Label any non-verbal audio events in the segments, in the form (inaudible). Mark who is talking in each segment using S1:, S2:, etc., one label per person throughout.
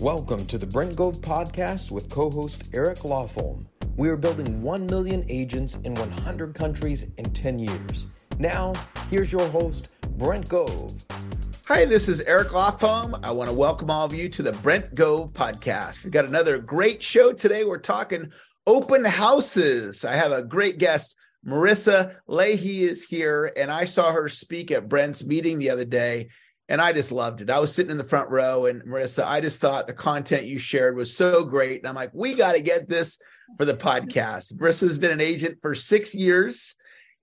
S1: Welcome to the Brent Gove podcast with co host Eric Lofholm. We are building 1 million agents in 100 countries in 10 years. Now, here's your host, Brent Gove.
S2: Hi, this is Eric Lofholm. I want to welcome all of you to the Brent Gove podcast. We've got another great show today. We're talking open houses. I have a great guest. Marissa Leahy is here, and I saw her speak at Brent's meeting the other day and I just loved it. I was sitting in the front row, and Marissa, I just thought the content you shared was so great. And I'm like, we got to get this for the podcast. Marissa's been an agent for six years,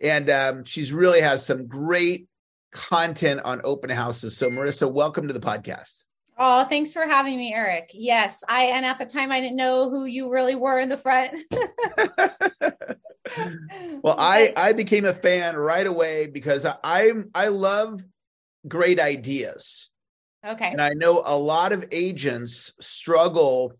S2: and um, she's really has some great content on open houses. So, Marissa, welcome to the podcast.
S3: Oh, thanks for having me, Eric. Yes, I and at the time I didn't know who you really were in the front. (laughs)
S2: well, I (laughs) I became a fan right away because I, I'm I love great ideas.
S3: Okay.
S2: And I know a lot of agents struggle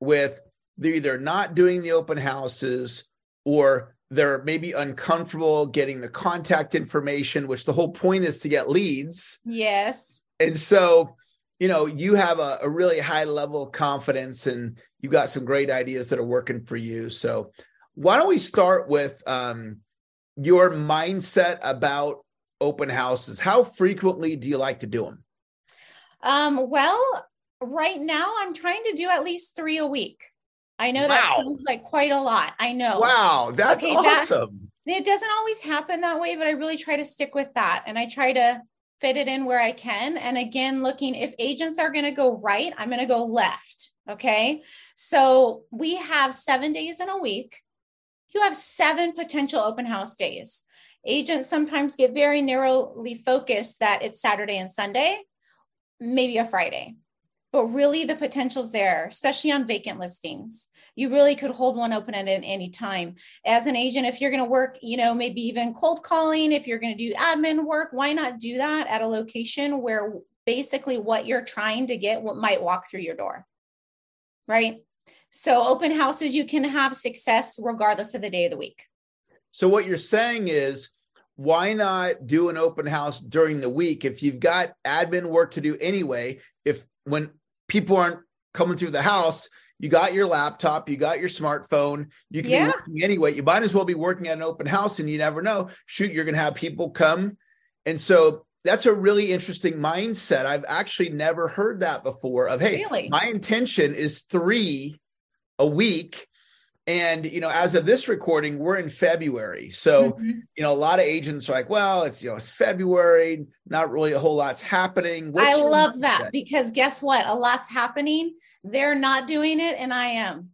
S2: with they're either not doing the open houses or they're maybe uncomfortable getting the contact information, which the whole point is to get leads.
S3: Yes.
S2: And so, you know, you have a, a really high level of confidence and you've got some great ideas that are working for you. So, why don't we start with um, your mindset about open houses? How frequently do you like to do them?
S3: Um, well, right now I'm trying to do at least three a week. I know wow. that sounds like quite a lot. I know.
S2: Wow, that's okay, awesome.
S3: That, it doesn't always happen that way, but I really try to stick with that. And I try to fit it in where I can. And again, looking if agents are going to go right, I'm going to go left. Okay. So we have seven days in a week. You have seven potential open house days. Agents sometimes get very narrowly focused that it's Saturday and Sunday, maybe a Friday. But really, the potential's there, especially on vacant listings. You really could hold one open at any time. As an agent, if you're going to work, you know, maybe even cold calling, if you're going to do admin work, why not do that at a location where basically what you're trying to get what might walk through your door? Right. So, open houses, you can have success regardless of the day of the week.
S2: So, what you're saying is why not do an open house during the week if you've got admin work to do anyway? If when people aren't coming through the house you got your laptop you got your smartphone you can yeah. be working anyway. You might as well be working at an open house and you never know. Shoot you're going to have people come. And so that's a really interesting mindset. I've actually never heard that before of hey really? my intention is three a week and you know, as of this recording, we're in February. So, mm-hmm. you know, a lot of agents are like, well, it's you know, it's February, not really a whole lot's happening.
S3: What's I love that because guess what? A lot's happening. They're not doing it, and I am.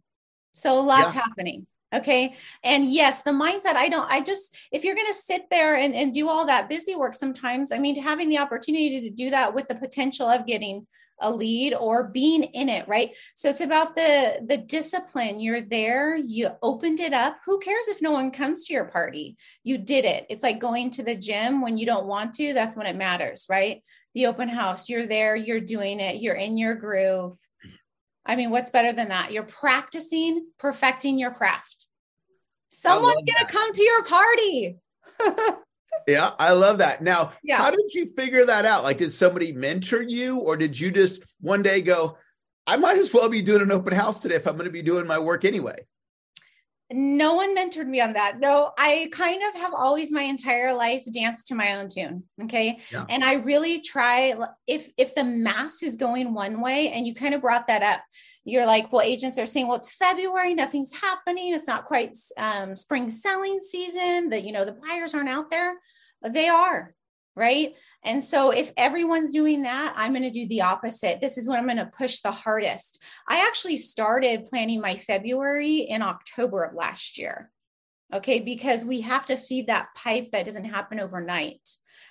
S3: So a lot's yeah. happening. Okay. And yes, the mindset, I don't, I just, if you're going to sit there and, and do all that busy work sometimes, I mean, having the opportunity to do that with the potential of getting a lead or being in it, right? So it's about the the discipline. You're there, you opened it up. Who cares if no one comes to your party? You did it. It's like going to the gym when you don't want to, that's when it matters, right? The open house, you're there, you're doing it, you're in your groove. I mean, what's better than that? You're practicing, perfecting your craft. Someone's going to come to your party. (laughs)
S2: yeah, I love that. Now, yeah. how did you figure that out? Like, did somebody mentor you, or did you just one day go, I might as well be doing an open house today if I'm going to be doing my work anyway?
S3: No one mentored me on that. No, I kind of have always my entire life danced to my own tune. Okay. Yeah. And I really try if if the mass is going one way, and you kind of brought that up, you're like, well, agents are saying, well, it's February, nothing's happening, it's not quite um, spring selling season, that you know, the buyers aren't out there. They are right? And so if everyone's doing that, I'm going to do the opposite. This is when I'm going to push the hardest. I actually started planning my February in October of last year. Okay, because we have to feed that pipe that doesn't happen overnight.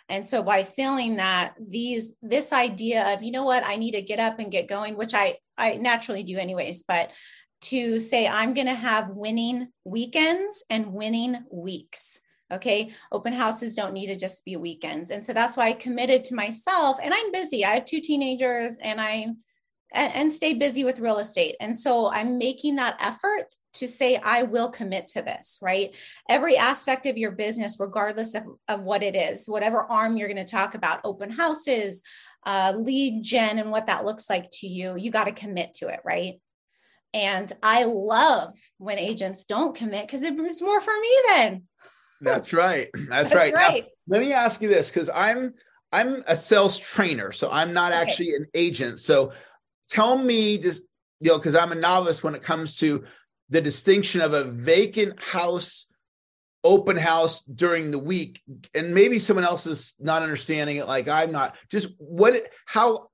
S3: And so by feeling that these this idea of, you know what, I need to get up and get going, which I I naturally do anyways, but to say I'm going to have winning weekends and winning weeks Okay. Open houses don't need to just be weekends. And so that's why I committed to myself. And I'm busy. I have two teenagers and I and, stay busy with real estate. And so I'm making that effort to say, I will commit to this, right? Every aspect of your business, regardless of, of what it is, whatever arm you're going to talk about, open houses, uh, lead gen, and what that looks like to you, you got to commit to it, right? And I love when agents don't commit because it's more for me then.
S2: That's (laughs) right. That's, That's right. right. Now, let me ask you this because I'm I'm a sales trainer, so I'm not okay. actually an agent. So tell me just you know because i'm a novice when it comes to the distinction of a vacant house open house during the week and maybe someone else is not understanding it like i'm not just what how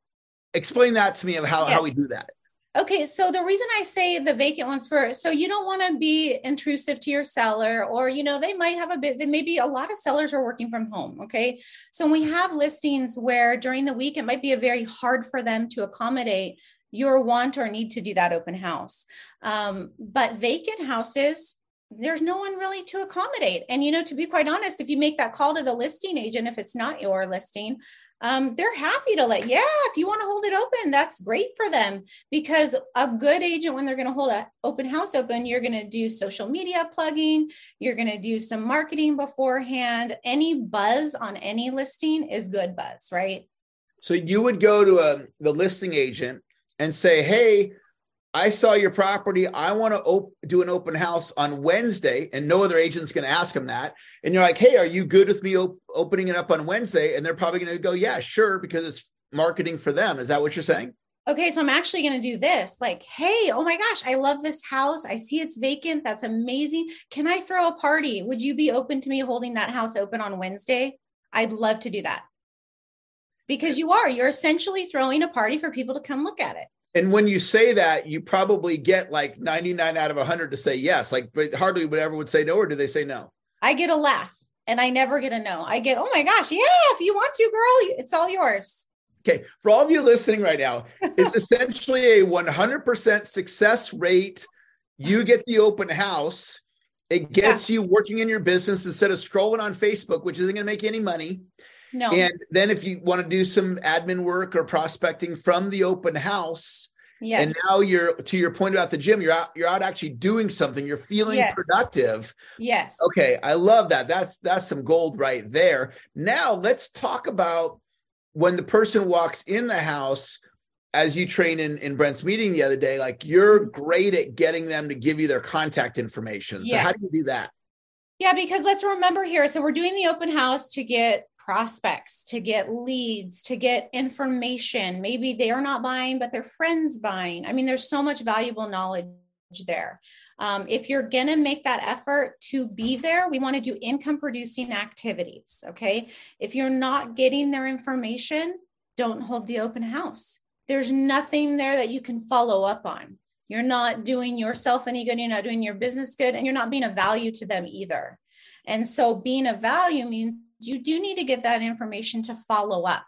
S2: explain that to me of how, yes. how we do that
S3: Okay, so the reason I say the vacant ones first, so you don't want to be intrusive to your seller, or you know, they might have a bit, maybe a lot of sellers are working from home. Okay, so we have listings where during the week it might be very hard for them to accommodate your want or need to do that open house. Um, but vacant houses, there's no one really to accommodate. And, you know, to be quite honest, if you make that call to the listing agent, if it's not your listing, um, they're happy to let, yeah, if you want to hold it open, that's great for them because a good agent, when they're going to hold an open house open, you're going to do social media plugging, you're going to do some marketing beforehand. Any buzz on any listing is good buzz, right?
S2: So you would go to a, the listing agent and say, hey, I saw your property. I want to op- do an open house on Wednesday, and no other agent's going to ask them that. And you're like, "Hey, are you good with me op- opening it up on Wednesday?" And they're probably going to go, "Yeah, sure," because it's marketing for them. Is that what you're saying?
S3: Okay, so I'm actually going to do this. Like, hey, oh my gosh, I love this house. I see it's vacant. That's amazing. Can I throw a party? Would you be open to me holding that house open on Wednesday? I'd love to do that because you are you're essentially throwing a party for people to come look at it
S2: and when you say that you probably get like 99 out of 100 to say yes. Like but hardly would ever would say no or do they say no?
S3: I get a laugh and i never get a no. I get oh my gosh yeah if you want to girl it's all yours.
S2: Okay for all of you listening right now it's (laughs) essentially a 100% success rate. You get the open house. It gets yeah. you working in your business instead of scrolling on facebook which isn't going to make you any money
S3: no.
S2: And then if you want to do some admin work or prospecting from the open house,
S3: Yes.
S2: And now you're to your point about the gym, you're out, you're out actually doing something, you're feeling yes. productive.
S3: Yes.
S2: Okay. I love that. That's that's some gold right there. Now let's talk about when the person walks in the house, as you train in, in Brent's meeting the other day, like you're great at getting them to give you their contact information. So yes. how do you do that?
S3: Yeah, because let's remember here. So we're doing the open house to get prospects, to get leads, to get information. Maybe they are not buying, but their friends buying. I mean, there's so much valuable knowledge there. Um, if you're going to make that effort to be there, we want to do income producing activities. Okay. If you're not getting their information, don't hold the open house. There's nothing there that you can follow up on. You're not doing yourself any good. You're not doing your business good, and you're not being a value to them either. And so, being a value means you do need to get that information to follow up.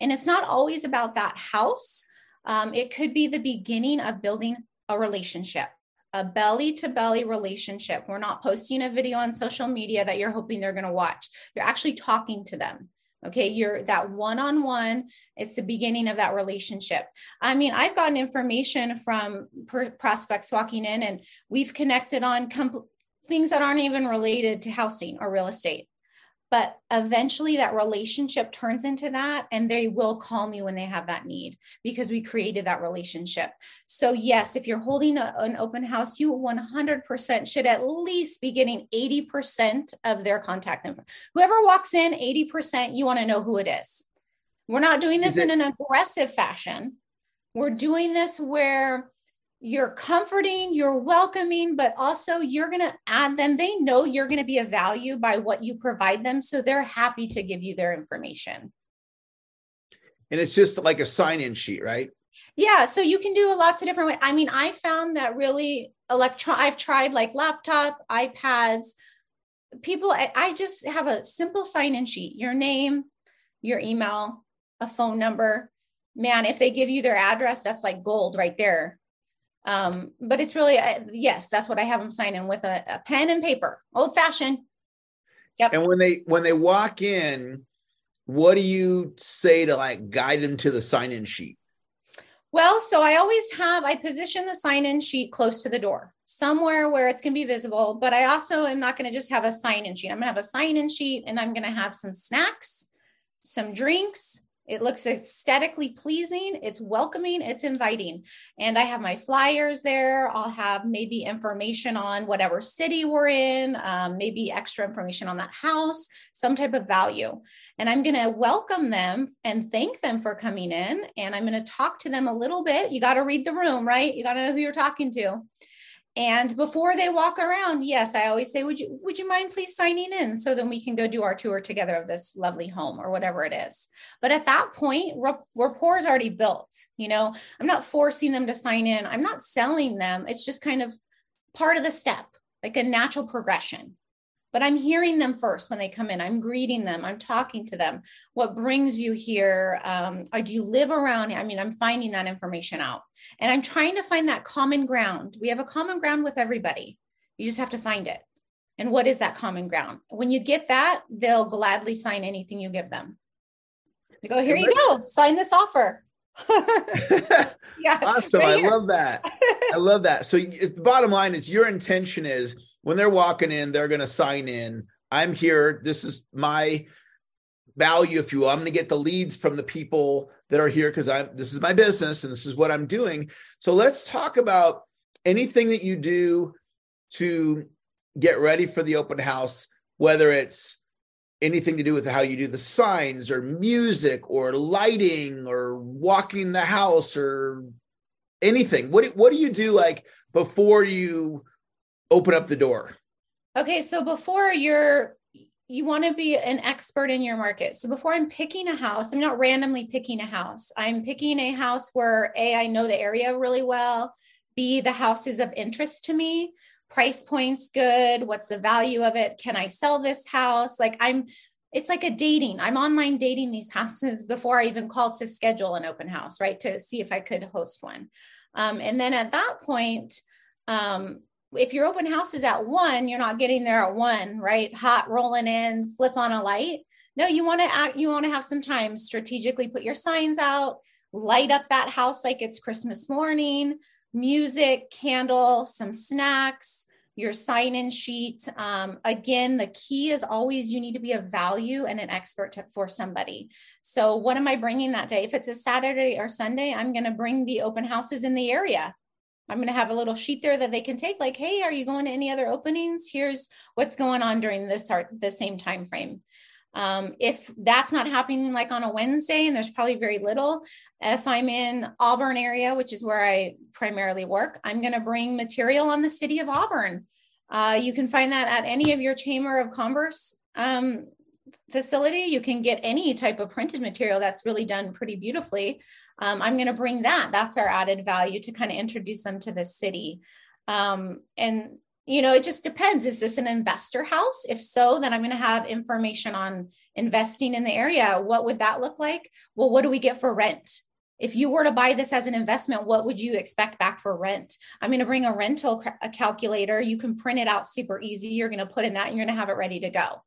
S3: And it's not always about that house, um, it could be the beginning of building a relationship. A belly to belly relationship. We're not posting a video on social media that you're hoping they're going to watch. You're actually talking to them. Okay, you're that one on one. It's the beginning of that relationship. I mean, I've gotten information from prospects walking in, and we've connected on things that aren't even related to housing or real estate but eventually that relationship turns into that and they will call me when they have that need because we created that relationship. So yes if you're holding a, an open house you 100% should at least be getting 80% of their contact info. Whoever walks in 80% you want to know who it is. We're not doing this it- in an aggressive fashion. We're doing this where you're comforting, you're welcoming, but also you're going to add them. They know you're going to be a value by what you provide them. So they're happy to give you their information.
S2: And it's just like a sign in sheet, right?
S3: Yeah. So you can do a lots of different ways. I mean, I found that really electron, I've tried like laptop, iPads. People, I, I just have a simple sign in sheet your name, your email, a phone number. Man, if they give you their address, that's like gold right there um, but it's really, uh, yes, that's what I have them sign in with a, a pen and paper, old fashioned.
S2: Yep. And when they when they walk in, what do you say to like guide them to the sign in sheet?
S3: Well, so I always have, I position the sign in sheet close to the door, somewhere where it's going to be visible. But I also am not going to just have a sign in sheet. I'm going to have a sign in sheet and I'm going to have some snacks, some drinks, it looks aesthetically pleasing, it's welcoming, it's inviting. And I have my flyers there. I'll have maybe information on whatever city we're in, um, maybe extra information on that house, some type of value. And I'm going to welcome them and thank them for coming in. And I'm going to talk to them a little bit. You got to read the room, right? You got to know who you're talking to. And before they walk around, yes, I always say, would you would you mind please signing in so then we can go do our tour together of this lovely home or whatever it is. But at that point, rapport is already built. You know, I'm not forcing them to sign in. I'm not selling them. It's just kind of part of the step, like a natural progression but I'm hearing them first when they come in. I'm greeting them. I'm talking to them. What brings you here? Um, or do you live around? I mean, I'm finding that information out and I'm trying to find that common ground. We have a common ground with everybody. You just have to find it. And what is that common ground? When you get that, they'll gladly sign anything you give them. They go, here you go, sign this offer. (laughs) (laughs)
S2: yeah, awesome. Right I love that. I love that. So, the bottom line is your intention is when they're walking in, they're going to sign in. I'm here. This is my value, if you will. I'm going to get the leads from the people that are here because I'm this is my business and this is what I'm doing. So let's talk about anything that you do to get ready for the open house, whether it's anything to do with how you do the signs or music or lighting or walking the house or anything. What what do you do like before you open up the door?
S3: Okay, so before you're you want to be an expert in your market. So before I'm picking a house, I'm not randomly picking a house. I'm picking a house where A, I know the area really well, B, the house is of interest to me, price points good, what's the value of it? Can I sell this house? Like I'm it's like a dating. I'm online dating these (laughs) houses before I even call to schedule an open house, right? To see if I could host one. Um, and then at that point, um, if your open house is at one, you're not getting there at one, right? Hot rolling in, flip on a light. No, you want to act, you want to have some time strategically put your signs out, light up that house like it's Christmas morning, music, candle, some snacks, your sign in sheet. Um, again, the key is always you need to be a value and an expert to, for somebody. So, what am I bringing that day? If it's a Saturday or Sunday, I'm going to bring the open houses in the area I'm going to have a little sheet there that they can take like, hey, are you going to any other openings? Here's what's going on during this art, the same time frame. Um, if that's not happening like on a Wednesday, and there's probably very little, if I'm in Auburn area, which is where I primarily work, I'm going to bring material on the city of Auburn. Uh, you can find that at any of your Chamber of Commerce um, facility. You can get any type of printed material that's really done pretty beautifully. Um, i'm going to bring that. That's our added value to kind of introduce them to the city. Um, and you know it just depends. Is this an investor house? If so then i'm going to have information on investing in the area. What would that look like? Well what do we get for rent? If you were to buy this as an investment what would you expect back for rent? I'm going to bring a rental a calculator. You can print it out super easy. You're going to put in that and you're going to have it ready to go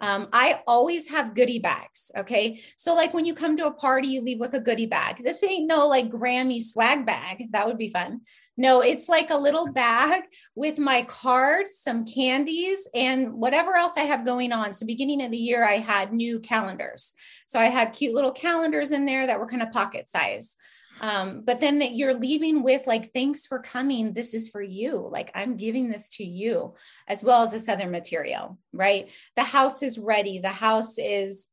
S3: um, I always have goodie bags. Okay. So, like when you come to a party, you leave with a goodie bag. This ain't no like Grammy swag bag. That would be fun. No, it's like a little bag with my card, some candies, and whatever else I have going on. So, beginning of the year, I had new calendars. So, I had cute little calendars in there that were kind of pocket size. Um, but then that you're leaving with like, thanks for coming. This is for you. Like, I'm giving this to you, as well as this other material, right? The house is ready. The house is,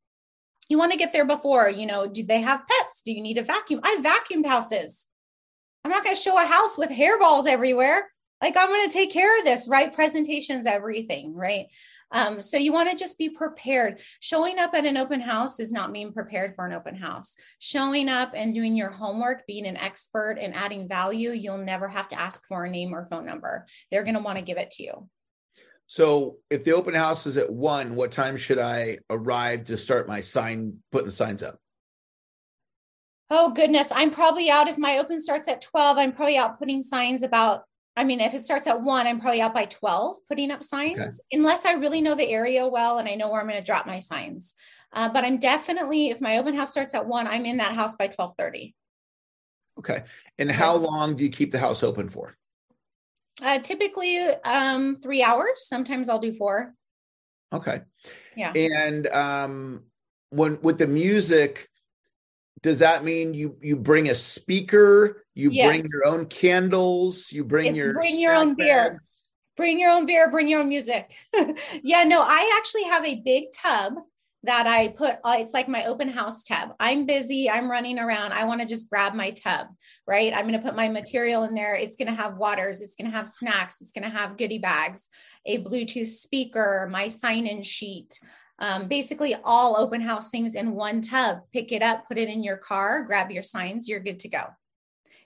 S3: you want to get there before, you know, do they have pets? Do you need a vacuum? I vacuumed houses. I'm not going to show a house with hairballs everywhere like i'm going to take care of this right presentations everything right um, so you want to just be prepared. Showing up at an open house does not mean prepared for an open house. Showing up and doing your homework being an expert and adding value you'll never have to ask for a name or phone number. They're going to want to give it to you.
S2: So if the open house is at one what time should i arrive to start my sign putting the signs up?
S3: Oh goodness, I'm probably out. If my open starts at 12. I'm probably out putting signs about I mean, if it starts at one, I'm probably out by 12 putting up signs, okay. unless I really know the area well and I know where I'm going to drop my signs. Uh, but I'm definitely, if my open house starts at one, I'm in that house by 1230.
S2: Okay. And how long do you keep the house open for?
S3: Uh, typically um, three hours. Sometimes I'll do four.
S2: Okay.
S3: Yeah.
S2: And um, when with the music, does that mean you you bring a speaker? You yes. bring your own candles. You bring
S3: it's
S2: your
S3: bring your own beer. Bring your own beer. Bring your own music. (laughs) yeah. No, I actually have a big tub that I put, uh, it's like my open house tub. I'm busy, I'm running around. I want to just grab my tub, right? I'm going to put my material in there. It's going to have waters, it's going to have snacks, it's going to have goodie bags, a Bluetooth speaker, my sign in sheet. Um, basically, all open house things in one tub. Pick it up, put it in your car, grab your signs, you're good to go.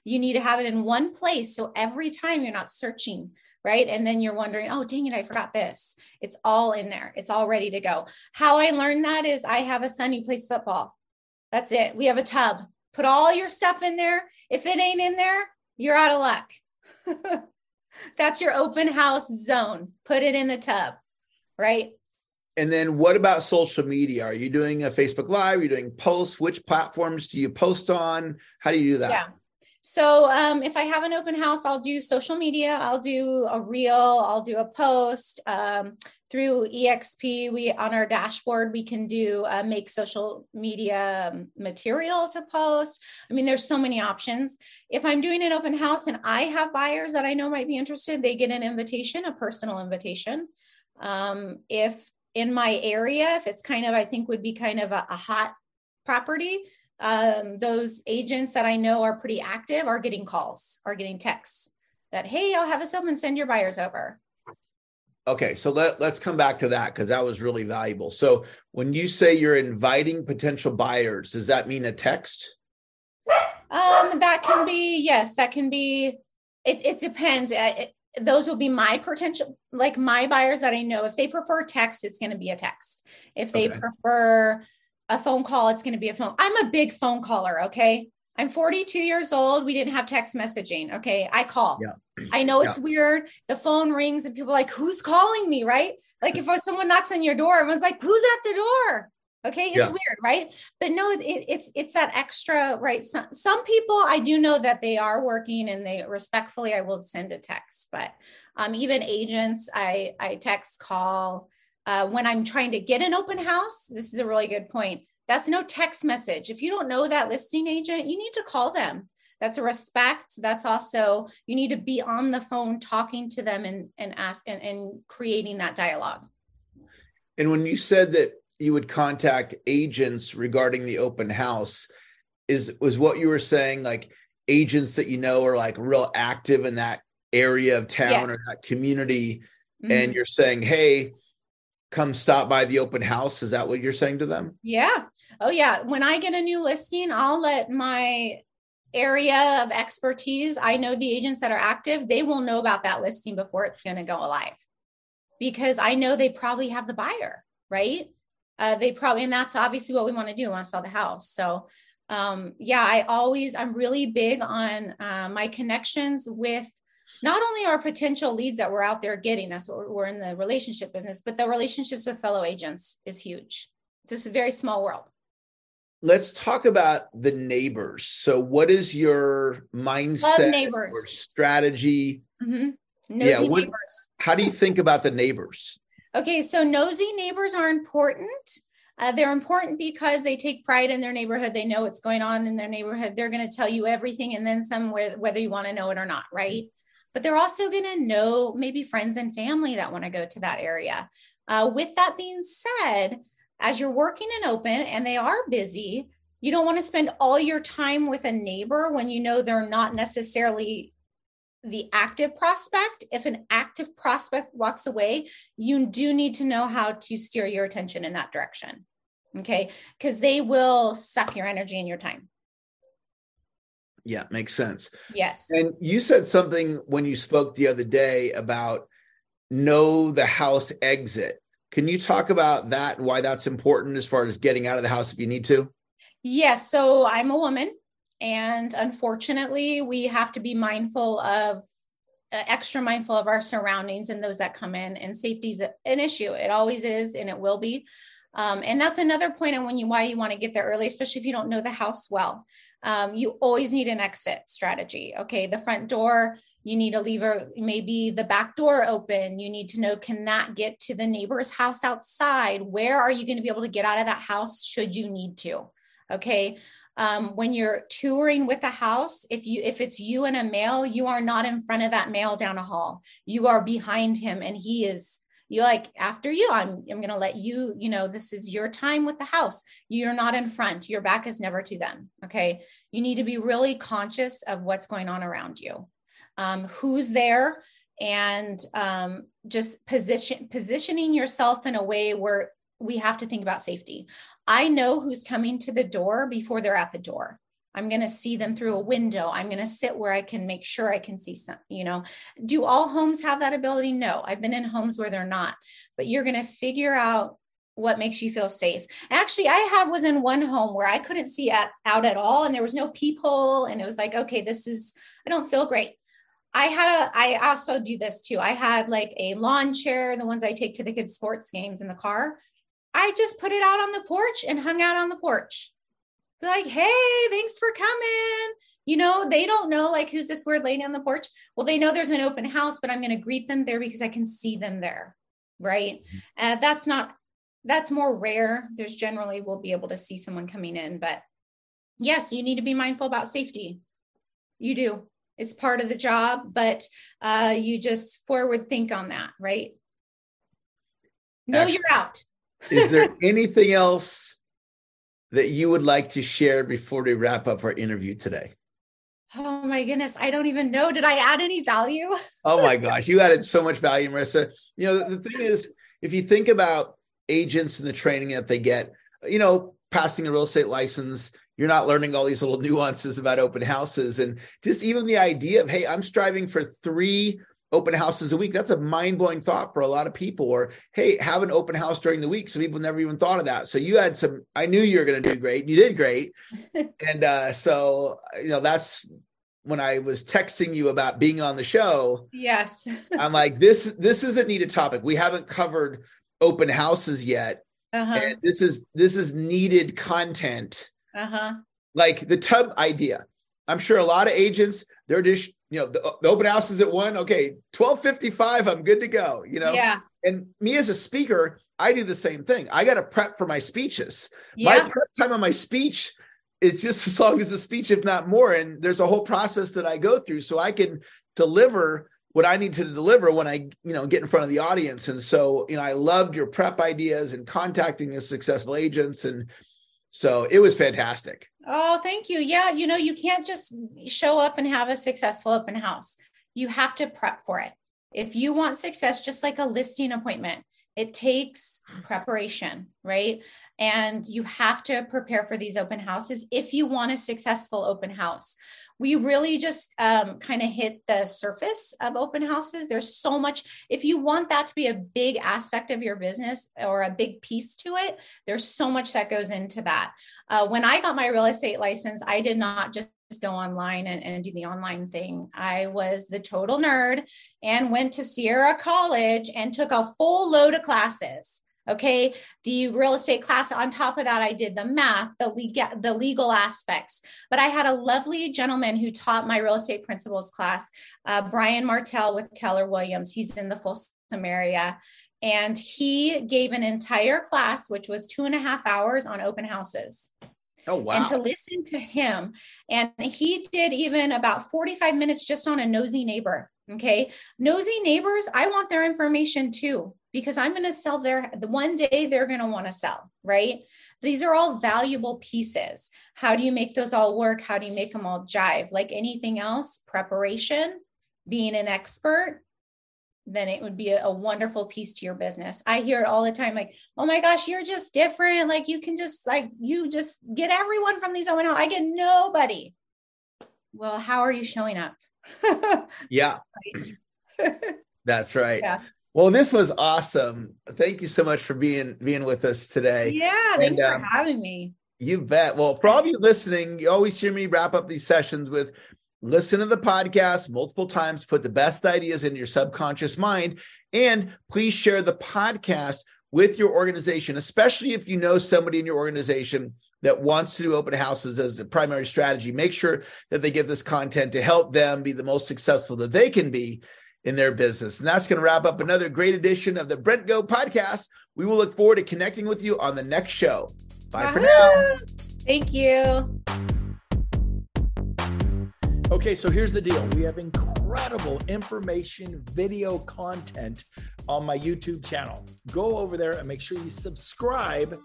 S3: You need to have it in one place. So every time you're not searching right? And then you're wondering, oh, dang it, I forgot this. It's all in there, it's all ready to go. How I learned that is I have a son who plays football. That's it. We have a tub. Put all your stuff in there. If it ain't in there, you're out of luck. (laughs) That's your open house zone. Put it in the tub, right?
S2: And then what about social media? Are you doing a Facebook Live? Are you doing posts? Which platforms do you post on? How do you do that?
S3: Yeah. So um, if I have an open house, I'll do social media. I'll do a reel. I'll do a post um, through EXP. We on our dashboard we can do uh, make social media um, material to post. I mean, there's so many options. If I'm doing an open house and I have buyers that I know might be interested, they get an invitation, a personal invitation. Um, if in my area, if it's kind of I think would be kind of a, a hot property um, those agents that I know are pretty active are getting calls, are getting texts that, hey, I'll have this open, send your buyers over.
S2: Okay, so let, let's come back to that because that was really valuable. So when you say you're inviting potential buyers, does that mean a text?
S3: Um, that can be, yes, that can be, it, it depends. It, those will be my potential, like my buyers that I know. If they prefer text, it's going to be a text. If they okay. prefer a phone call, it's going to be a phone. I'm a big phone caller. Okay. I'm 42 years old. We didn't have text messaging. Okay. I call. Yeah. I know it's yeah. weird. The phone rings and people like, who's calling me? Right. Like if someone knocks on your door, everyone's like, who's at the door? Okay. It's yeah. weird. Right. But no, it, it's, it's that extra, right. Some, some people I do know that they are working and they respectfully, I will send a text, but um, even agents, I, I text call, uh, when I'm trying to get an open house, this is a really good point. That's no text message. If you don't know that listing agent, you need to call them. That's a respect. That's also, you need to be on the phone talking to them and, and ask and, and creating that dialogue.
S2: And when you said that you would contact agents regarding the open house, is was what you were saying like agents that you know are like real active in that area of town yes. or that community, mm-hmm. and you're saying, hey, come stop by the open house? Is that what you're saying to them?
S3: Yeah. Oh yeah. When i get a new listing i'll let my area of expertise i know the agents that are active they will know about that listing before it's going to go live. Because i know they probably have the buyer right? Uh, they probably and that's obviously what we want to do we want to sell the house. So um, yeah i always i'm really big on uh, my connections with not only our potential leads that we're out there getting, that's what we're in the relationship business, but the relationships with fellow agents is huge. It's just a very small world.
S2: Let's talk about the neighbors. So, what is your mindset
S3: neighbors.
S2: or strategy?
S3: Mm-hmm. Nosy yeah, what, neighbors.
S2: How do you think about the neighbors?
S3: Okay, so nosy neighbors are important. Uh, they're important because they take pride in their neighborhood. They know what's going on in their neighborhood. They're going to tell you everything and then some, whether you want to know it or not, right? But they're also going to know maybe friends and family that want to go to that area. Uh, with that being said, as you're working in open and they are busy, you don't want to spend all your time with a neighbor when you know they're not necessarily the active prospect. If an active prospect walks away, you do need to know how to steer your attention in that direction. Okay. Because they will suck your energy and your time.
S2: Yeah, makes sense.
S3: Yes.
S2: And you said something when you spoke the other day about know the house exit. Can you talk about that and why that's important as far as getting out of the house if you need to?
S3: Yes. So I'm a woman, and unfortunately, we have to be mindful of uh, extra mindful of our surroundings and those that come in. And safety is an issue. It always is, and it will be. Um, and that's another point on when you why you want to get there early, especially if you don't know the house well. Um, you always need an exit strategy. Okay, the front door, you need a, maybe the back door open. You need to know can that get to the neighbor's house outside? Where are you going to be able to get out of that house should you need to? Okay. Um, when you're touring with a house, if you if it's you and a male, you are not in front of that male down a hall. You are behind him, and he is you like after you i'm i'm going to let you you know this is your time with the house. You're not in front. Your back is never to them. Okay? You need to be really conscious of what's going on around you. Um, who's there? And um, just position positioning yourself in a way where we have to think about safety. I know who's coming to the door before they're at the door I'm going to see them through a window. I'm going to sit where I can make sure I can see some, you know. Do all homes have that ability? No. I've been in homes where they're not. But you're going to figure out what makes you feel safe. Actually, I have was in one home where I couldn't see at, out at all and there was no peephole and it was like, okay, this is I don't feel great. I had a I also do this too. I had like a lawn chair, the ones I take to the kids sports games in the car. I just put it out on the porch and hung out on the porch be like, hey, thanks for coming. You know, they don't know like who's this weird lady on the porch. Well, they know there's an open house, but I'm going to greet them there because I can see them there. Right. Mm-hmm. Uh, that's not, that's more rare. There's generally we'll be able to see someone coming in, but yes, you need to be mindful about safety. You do. It's part of the job, but uh, you just forward think on that, right? No, Excellent. you're out.
S2: Is there (laughs) anything else that you would like to share before we wrap up our interview today?
S3: Oh my goodness, I don't even know. Did I add any value? (laughs)
S2: oh my gosh, you added so much value, Marissa. You know, the, the thing is, if you think about agents and the training that they get, you know, passing a real estate license, you're not learning all these little (laughs) nuances about open houses and just even the idea of, hey, I'm striving for three open houses a week. That's a mind blowing thought for a lot of people. Or, hey, have an open house during the week. Some people never even thought of that. So you had some, I knew you were going to do great. You did great. (laughs) and uh, so, you know, that's when I was texting you about being on the show.
S3: Yes. (laughs)
S2: I'm like, this, this is a needed topic. We haven't covered open houses yet. Uh-huh. And this is, this is needed content. Uh-huh. Like the tub idea. I'm sure a lot of agents, they're just you know, the, the open house is at one. Okay, twelve fifty five. I'm good to go. You know.
S3: Yeah.
S2: And me as a speaker, I do the same thing. I got to prep for my speeches. Yeah. My prep time on my speech is just as long as the speech, if not more. And there's a whole process that I go through so I can deliver what I need to deliver when I, you know, get in front of the audience. And so, you know, I loved your prep ideas and contacting the successful agents and so it was fantastic.
S3: Oh, thank you. Yeah. You know, you can't just show up and have a successful open house. You have to prep for it. If you want success, just like a listing appointment, it takes preparation, right? And you have to prepare for these open houses if you want a successful open house we really just um, kind of hit the surface of open houses. There's so much. If you want that to be a big aspect of your business or a big piece to it, there's so much that goes into that. Uh, when I got my real estate license, I did not just go online and, and do the online thing. I was the total nerd and went to Sierra College and took a full load of classes Okay. The real estate class on top of that, I did the math, the legal, the legal aspects. But I had a lovely gentleman who taught my real estate principles class, uh, Brian Martell with Keller Williams. He's in the Folsom area. And he gave an entire class, which was two and a half hours on open houses.
S2: Oh, wow.
S3: And to listen to him. And he did even about 45 minutes just on a nosy neighbor. Okay. Nosy neighbors, I want their information too because I'm going to sell their the one day they're going to want to sell, right? These are all valuable pieces. How do you make those all work? How do you make them all jive? Like anything else, preparation, being an expert, then it would be a, a, wonderful piece to your business. I hear it all the time like, "Oh my gosh, you're just different. Like you can just like you just get everyone from these open house. I get nobody." Well, how are you showing up? (laughs)
S2: yeah. That's right. Yeah. Well, this was awesome. Thank you so much for being being with us today.
S3: Yeah, thanks and, um, for having me.
S2: You bet. Well, for all of you listening, you always hear me wrap up these sessions with listen to the podcast multiple times, put the best ideas in your subconscious mind, and please share the podcast with your organization, especially if you know somebody in your organization that wants to do open houses as a primary strategy. Make sure that they get this content to help them be the most successful that they can be in their business. And that's going to wrap up another great edition of the Brent Gove podcast. We will look forward to connecting with you on the next show. Bye for now.
S3: Thank you.
S4: Okay, so here's the deal. We have incredible information, video content on my YouTube channel. Go over there and make sure you subscribe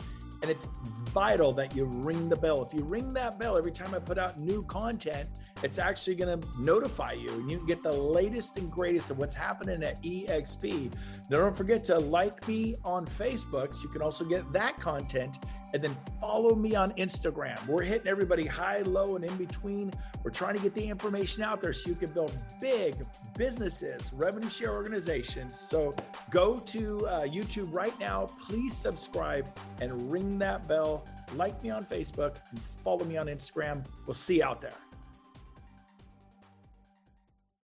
S4: and it's vital that you ring the bell. If you ring that bell every time I put out new content, it's actually going to notify you and you can get the latest and greatest of what's happening at EXP. Now, don't forget to like me on Facebook so you can also get that content and then follow me on Instagram. We're hitting everybody high, low, and in between. We're trying to get the information out there so you can build big businesses, revenue share organizations. So go to uh, YouTube right now. Please subscribe and ring that bell. Like me on Facebook and follow me on Instagram. We'll see you out there.